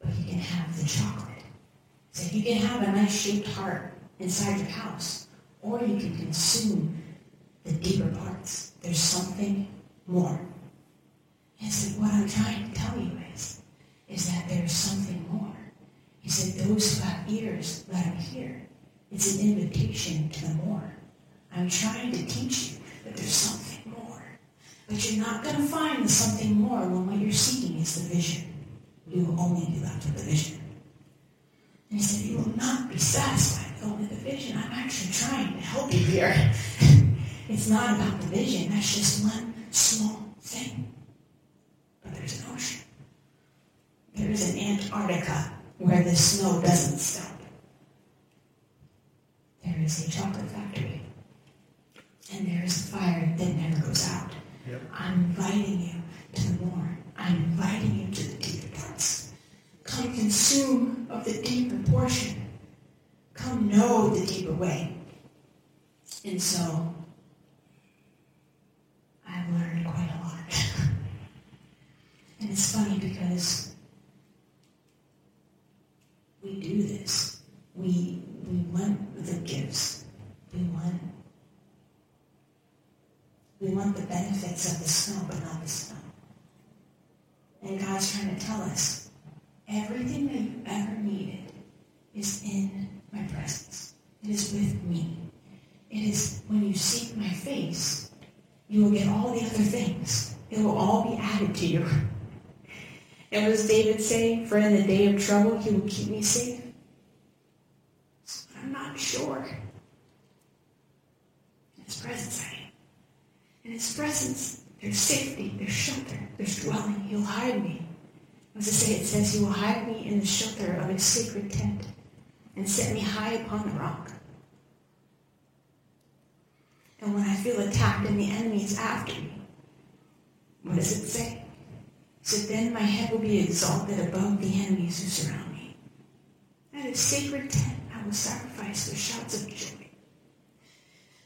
A: but you can have the chocolate. So you can have a nice shaped heart inside your house, or you can consume the deeper parts. There's something more. And so what I'm trying to tell you is, is that there's something more. He said, those who have ears let him hear. It's an invitation to the more. I'm trying to teach you that there's something. But you're not going to find something more when what you're seeking is the vision. You will only be left with the vision. And he said, You will not be satisfied with only the vision. I'm actually trying to help you here. it's not about the vision, that's just one small thing. But there's an ocean. There's an Antarctica where the snow doesn't stop. There is a chocolate factory. And there is a fire that never goes out. Yep. I'm inviting you to the more. I'm inviting you to the deeper parts. Come consume of the deeper portion. Come know the deeper way. And so I've learned quite a lot. and it's funny because we do this. We we want the gifts. We want we want the benefits of the snow, but not the snow. And God's trying to tell us everything that you ever needed is in my presence. It is with me. It is when you seek my face, you will get all the other things. It will all be added to you. And does David say? For in the day of trouble, he will keep me safe. I'm not sure. His presence. In his presence, there's safety, there's shelter, there's dwelling. He'll hide me. As I say, it says, He will hide me in the shelter of his sacred tent and set me high upon the rock. And when I feel attacked and the enemy is after me, what does it say? So then my head will be exalted above the enemies who surround me. At his sacred tent, I will sacrifice with shouts of joy.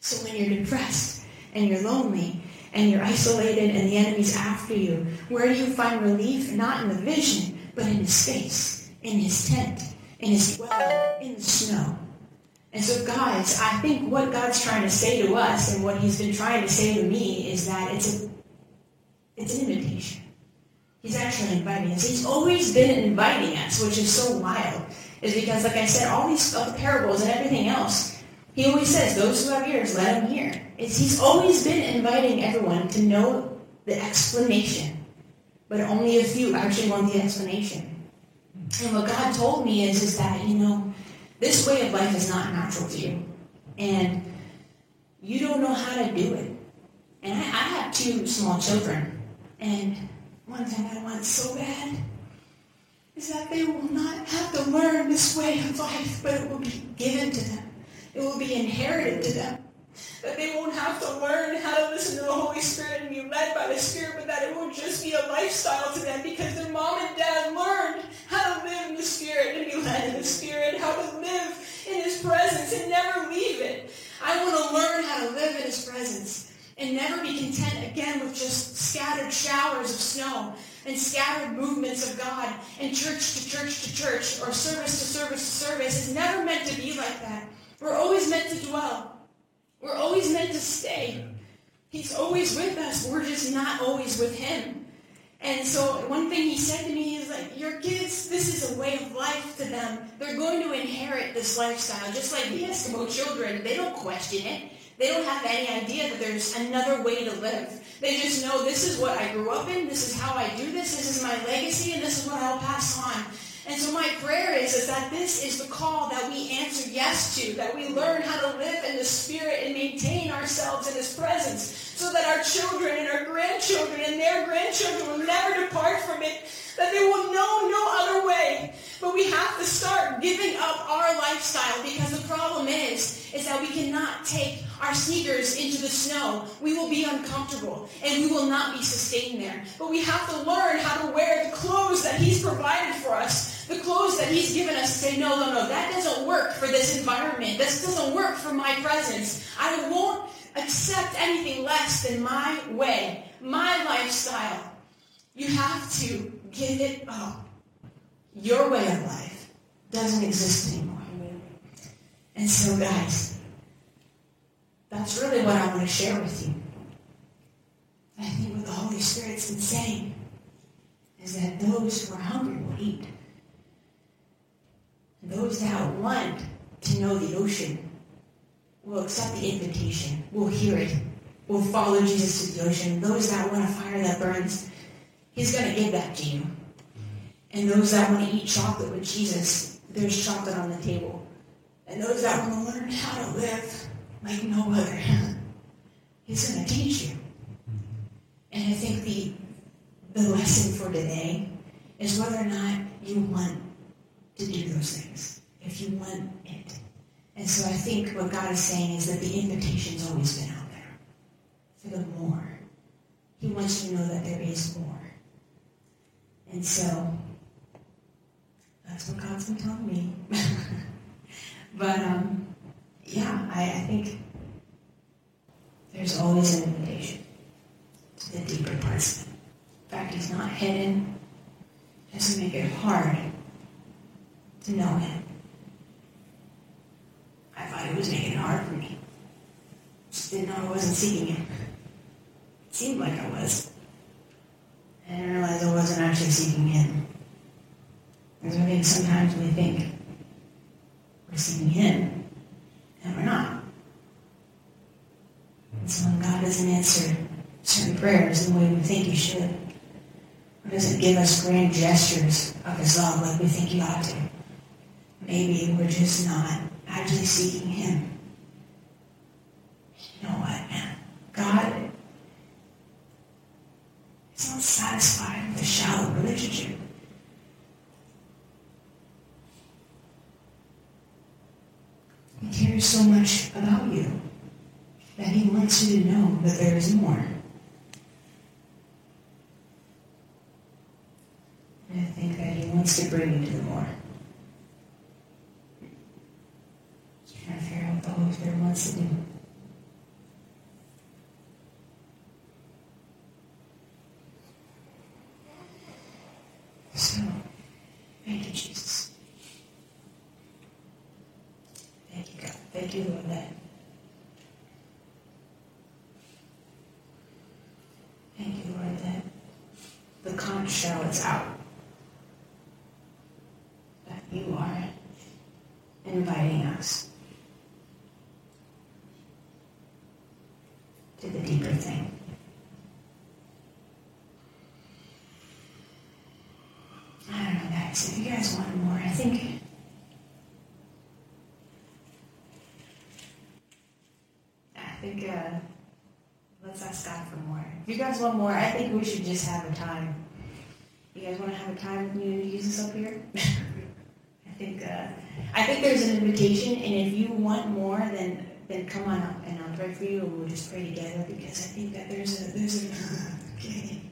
A: So when you're depressed and you're lonely and you're isolated and the enemy's after you, where do you find relief? Not in the vision, but in his face, in his tent, in his dwelling, in the snow. And so, guys, I think what God's trying to say to us and what He's been trying to say to me is that it's a, it's an invitation. He's actually inviting us. He's always been inviting us, which is so wild. Is because, like I said, all these uh, parables and everything else, He always says, "Those who have ears, let them hear." It's, he's always been inviting everyone to know the explanation, but only a few actually want the explanation. And what God told me is, is that, you know, this way of life is not natural to you. And you don't know how to do it. And I, I have two small children. And one thing I want so bad is that they will not have to learn this way of life, but it will be given to them. It will be inherited to them. That they won't have to learn how to listen to the Holy Spirit and be led by the Spirit, but that it will just be a lifestyle to them because their mom and dad learned how to live in the Spirit and be led in the Spirit, how to live in His presence and never leave it. I want to learn how to live in His presence and never be content again with just scattered showers of snow and scattered movements of God and church to church to church or service to service to service. It's never meant to be like that. We're always meant to dwell. We're always meant to stay. He's always with us. We're just not always with him. And so one thing he said to me is like, your kids, this is a way of life to them. They're going to inherit this lifestyle, just like the Eskimo children. They don't question it. They don't have any idea that there's another way to live. They just know this is what I grew up in, this is how I do this, this is my legacy, and this is what I'll pass on. And so my prayer is, is that this is the call that we answer yes to, that we learn how to live in the Spirit and maintain ourselves in His presence, so that our children and our grandchildren and their grandchildren will never depart from it, that they will know no other way. But we have to start giving up our lifestyle because the problem is, is that we cannot take our sneakers into the snow. We will be uncomfortable and we will not be sustained there. But we have to learn how to wear the clothes that He's provided for us, the clothes that He's given us. Say, no, no, no, that doesn't work for this environment. This doesn't work for my presence. I won't accept anything less than my way, my lifestyle. You have to give it up. Your way of life doesn't exist anymore. And so, guys, that's really what I want to share with you. I think what the Holy Spirit's been saying is that those who are hungry will eat. And those those that want to know the ocean will accept the invitation, will hear it, will follow Jesus to the ocean. Those that want a fire that burns, He's going to give that to you. And those that want to eat chocolate with Jesus, there's chocolate on the table. And those that want to learn how to live like no other, He's going to teach you. And I think the the lesson for today is whether or not you want to do those things. If you want. And so I think what God is saying is that the invitation's always been out there for the more. He wants you to know that there is more. And so that's what God's been telling me. but um, yeah, I, I think there's always an invitation to the deeper parts. In fact, he's not hidden. Doesn't make it hard to know him. I thought he was making it hard for me. Didn't know I wasn't seeking him. It seemed like I was. I didn't realize I wasn't actually seeking him. Because I think sometimes we think we're seeking him, and we're not. And so when God doesn't answer certain prayers the way we think he should, or doesn't give us grand gestures of his love like we think he ought to, maybe we're just not actually seeking him. You know what, man? God is not satisfied with a shallow relationship. He cares so much about you that he wants you to know that there is more. And I think that he wants to bring you to the more. Just trying to figure out what the Do. So, thank you, Jesus. Thank you, God. Thank you, Lord, that Thank you, Lord, that the conch shell is out. That you are inviting us to the deeper thing. I don't know, guys. If you guys want more, I think. I think uh, let's ask God for more. If you guys want more, I think we should just have a time. You guys want to have a time with me and Jesus up here? I think uh, I think there's an invitation, and if you want more, then then come on up, and I'll pray for you, and we'll just pray together because I think that there's a there's a okay.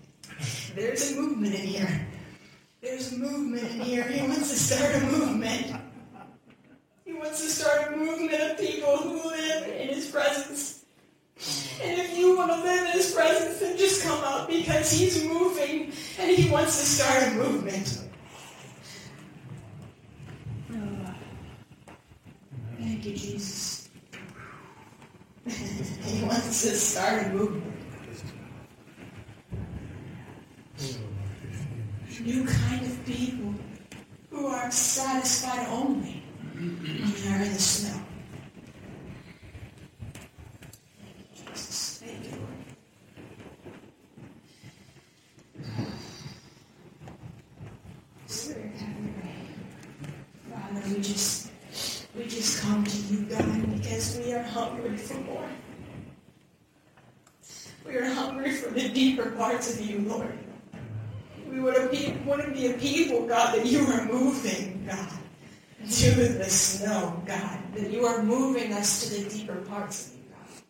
A: there's a movement in here. There's movement in here. He wants to start a movement. He wants to start a movement of people who live in His presence. And if you want to live in His presence, then just come up because He's moving and He wants to start a movement. Oh, thank you, Jesus. he wants to start a movement. New kind of people who are satisfied only when they're in the snow. Jesus. Thank you. Father, we just we just come to you, God, because we are hungry for more. We are hungry for the deeper parts of you, Lord. We to be, to be a people, God, that you are moving, God, to the snow, God, that you are moving us to the deeper parts of you, God.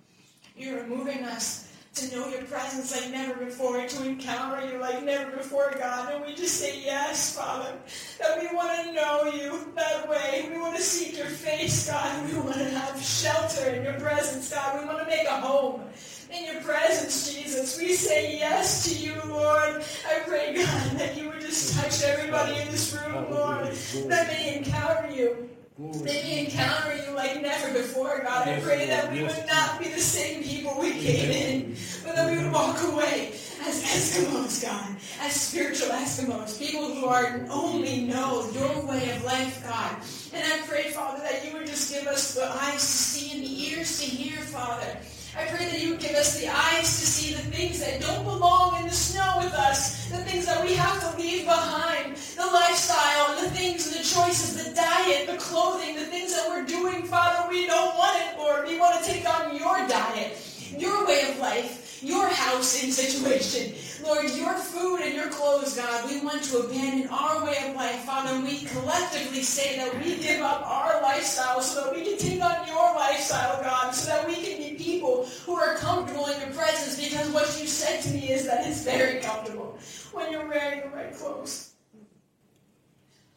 A: You are moving us to know your presence like never before, to encounter you like never before, God. And we just say yes, Father, that we want to know you that way. We want to seek your face, God. We want to have shelter in your presence, God. We want to make a home in your presence, Jesus. We say yes to you, Lord. I pray, God, that you would just touch everybody in this room, Lord, that may encounter you. They may encounter you like never before, God. I pray that we would not be the same people we came in, but that we would walk away as Eskimos, God, as spiritual Eskimos, people who are only know your way of life, God. And I pray, Father, that you would just give us the eyes to see and the ears to hear, Father. I pray that you would give us the eyes to see the things that don't belong in the snow with us, the things that we have to leave behind, the lifestyle the things the choices, the diet, the clothing, the things that we're doing, Father, we don't want it, Lord. We want to take on your diet, your way of life your house and situation. Lord, your food and your clothes, God, we want to abandon our way of life, Father, we collectively say that we give up our lifestyle so that we can take on your lifestyle, God, so that we can be people who are comfortable in your presence because what you said to me is that it's very comfortable when you're wearing the right clothes.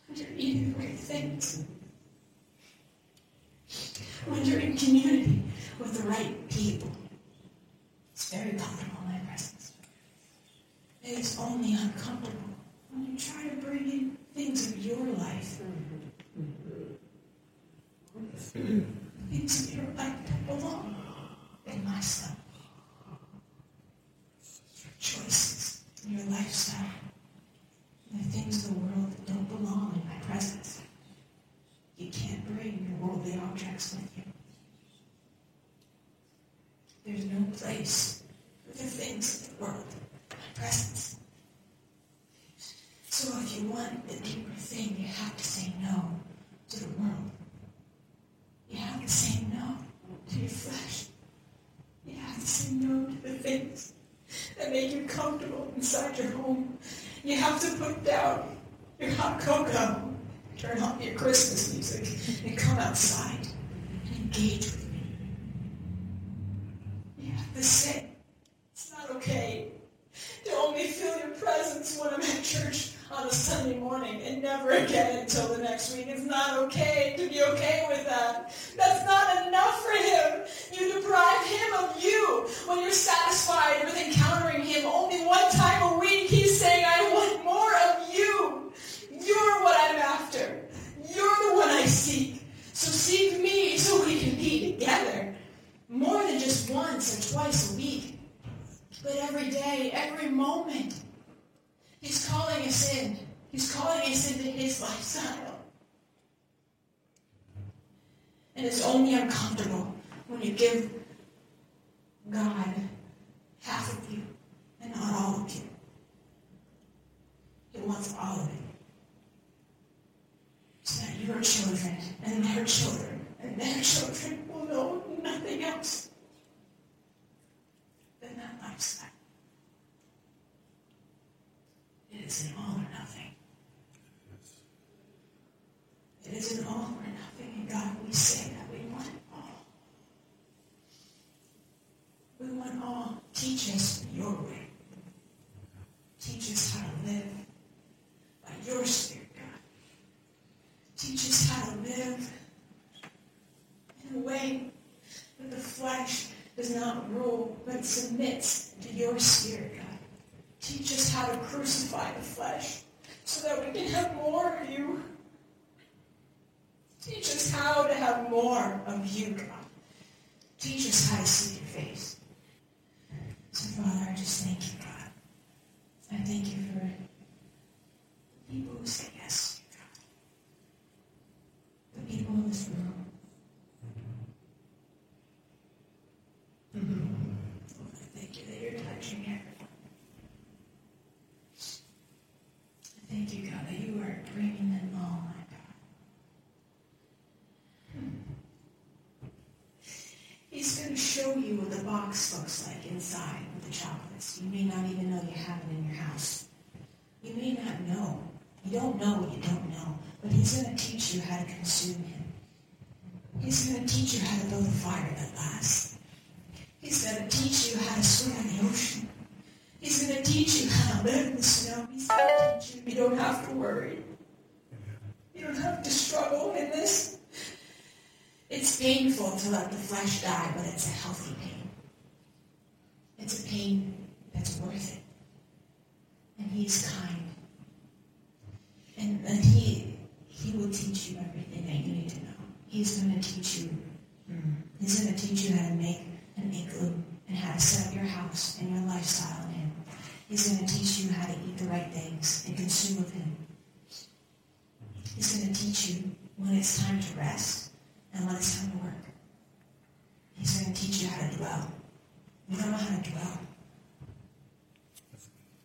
A: When you're eating the right things. When you're in community with the right people. It's very comfortable in my presence. It is only uncomfortable when you try to bring in things of your life. things of your life that belong in myself. Your choices, your lifestyle, the things of the world that don't belong in my presence. You can't bring your worldly objects with you. There's no place for the things of the world, presence. So if you want the deeper thing, you have to say no to the world. You have to say no to your flesh. You have to say no to the things that make you comfortable inside your home. You have to put down your hot cocoa, turn off your Christmas music, and come outside and engage with me. You have to say it's not okay to only feel your presence when I'm at church on a Sunday morning and never again until the next week. It's not okay to be okay with that. That's not enough for him. You deprive him of you when you're satisfied with encountering him only one time a week. He's saying, I want more of you. You're what I'm after. You're the one I seek. So seek me so we can be together more than just once or twice a week, but every day, every moment. He's calling us in. He's calling us into his lifestyle. And it's only uncomfortable when you give God half of you and not all of you. He wants all of it. So that your children and their children and their children will know nothing else than that lifestyle. It is an all or nothing. It is an all or nothing. And God, we say that we want it all. We want all. Teach us your way. Teach us how to live by your Spirit, God. Teach us how to live in a way that the flesh does not rule, but submits to your spirit, God. Teach us how to crucify the flesh so that we can have more of you. Teach us how to have more of you, God. Teach us how to see your face. So, Father, I just thank you, God. I thank you for the people who say yes to you, God. The people in this room. Mm-hmm. I thank you that you're touching everyone. I thank you, God, that you are bringing them all, my God. He's going to show you what the box looks like inside with the chocolates. You may not even know you have it in your house. You may not know. You don't know what you don't know. But he's going to teach you how to consume him. He's going to teach you how to build a fire that lasts. He's going to teach you how to swim in the ocean. He's going to teach you how to live in the snow. He's going to teach you you don't have to worry. You don't have to struggle in this. It's painful to let the flesh die, but it's a healthy pain. It's a pain that's worth it. And he's kind. And, and he, he will teach you everything that you need to know. He's going to teach you. Mm, he's going to teach you how to make an igloo and how to set up your house and your lifestyle in Him. He's going to teach you how to eat the right things and consume of Him. He's going to teach you when it's time to rest and when it's time to work. He's going to teach you how to dwell. We don't know how to dwell.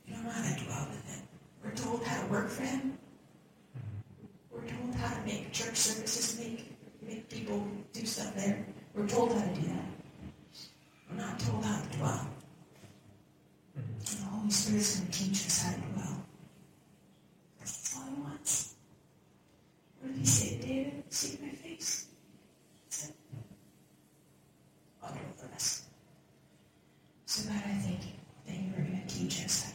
A: We don't know how to dwell with Him. We're told how to work for Him. We're told how to make church services, make, make people do stuff there. We're told how to do that. We're not told how to dwell. And the Holy Spirit's going to teach us how to dwell. That's all He wants. What did He say David? My face. That's it. I'll do the rest. So God, I thank you that you are going to teach us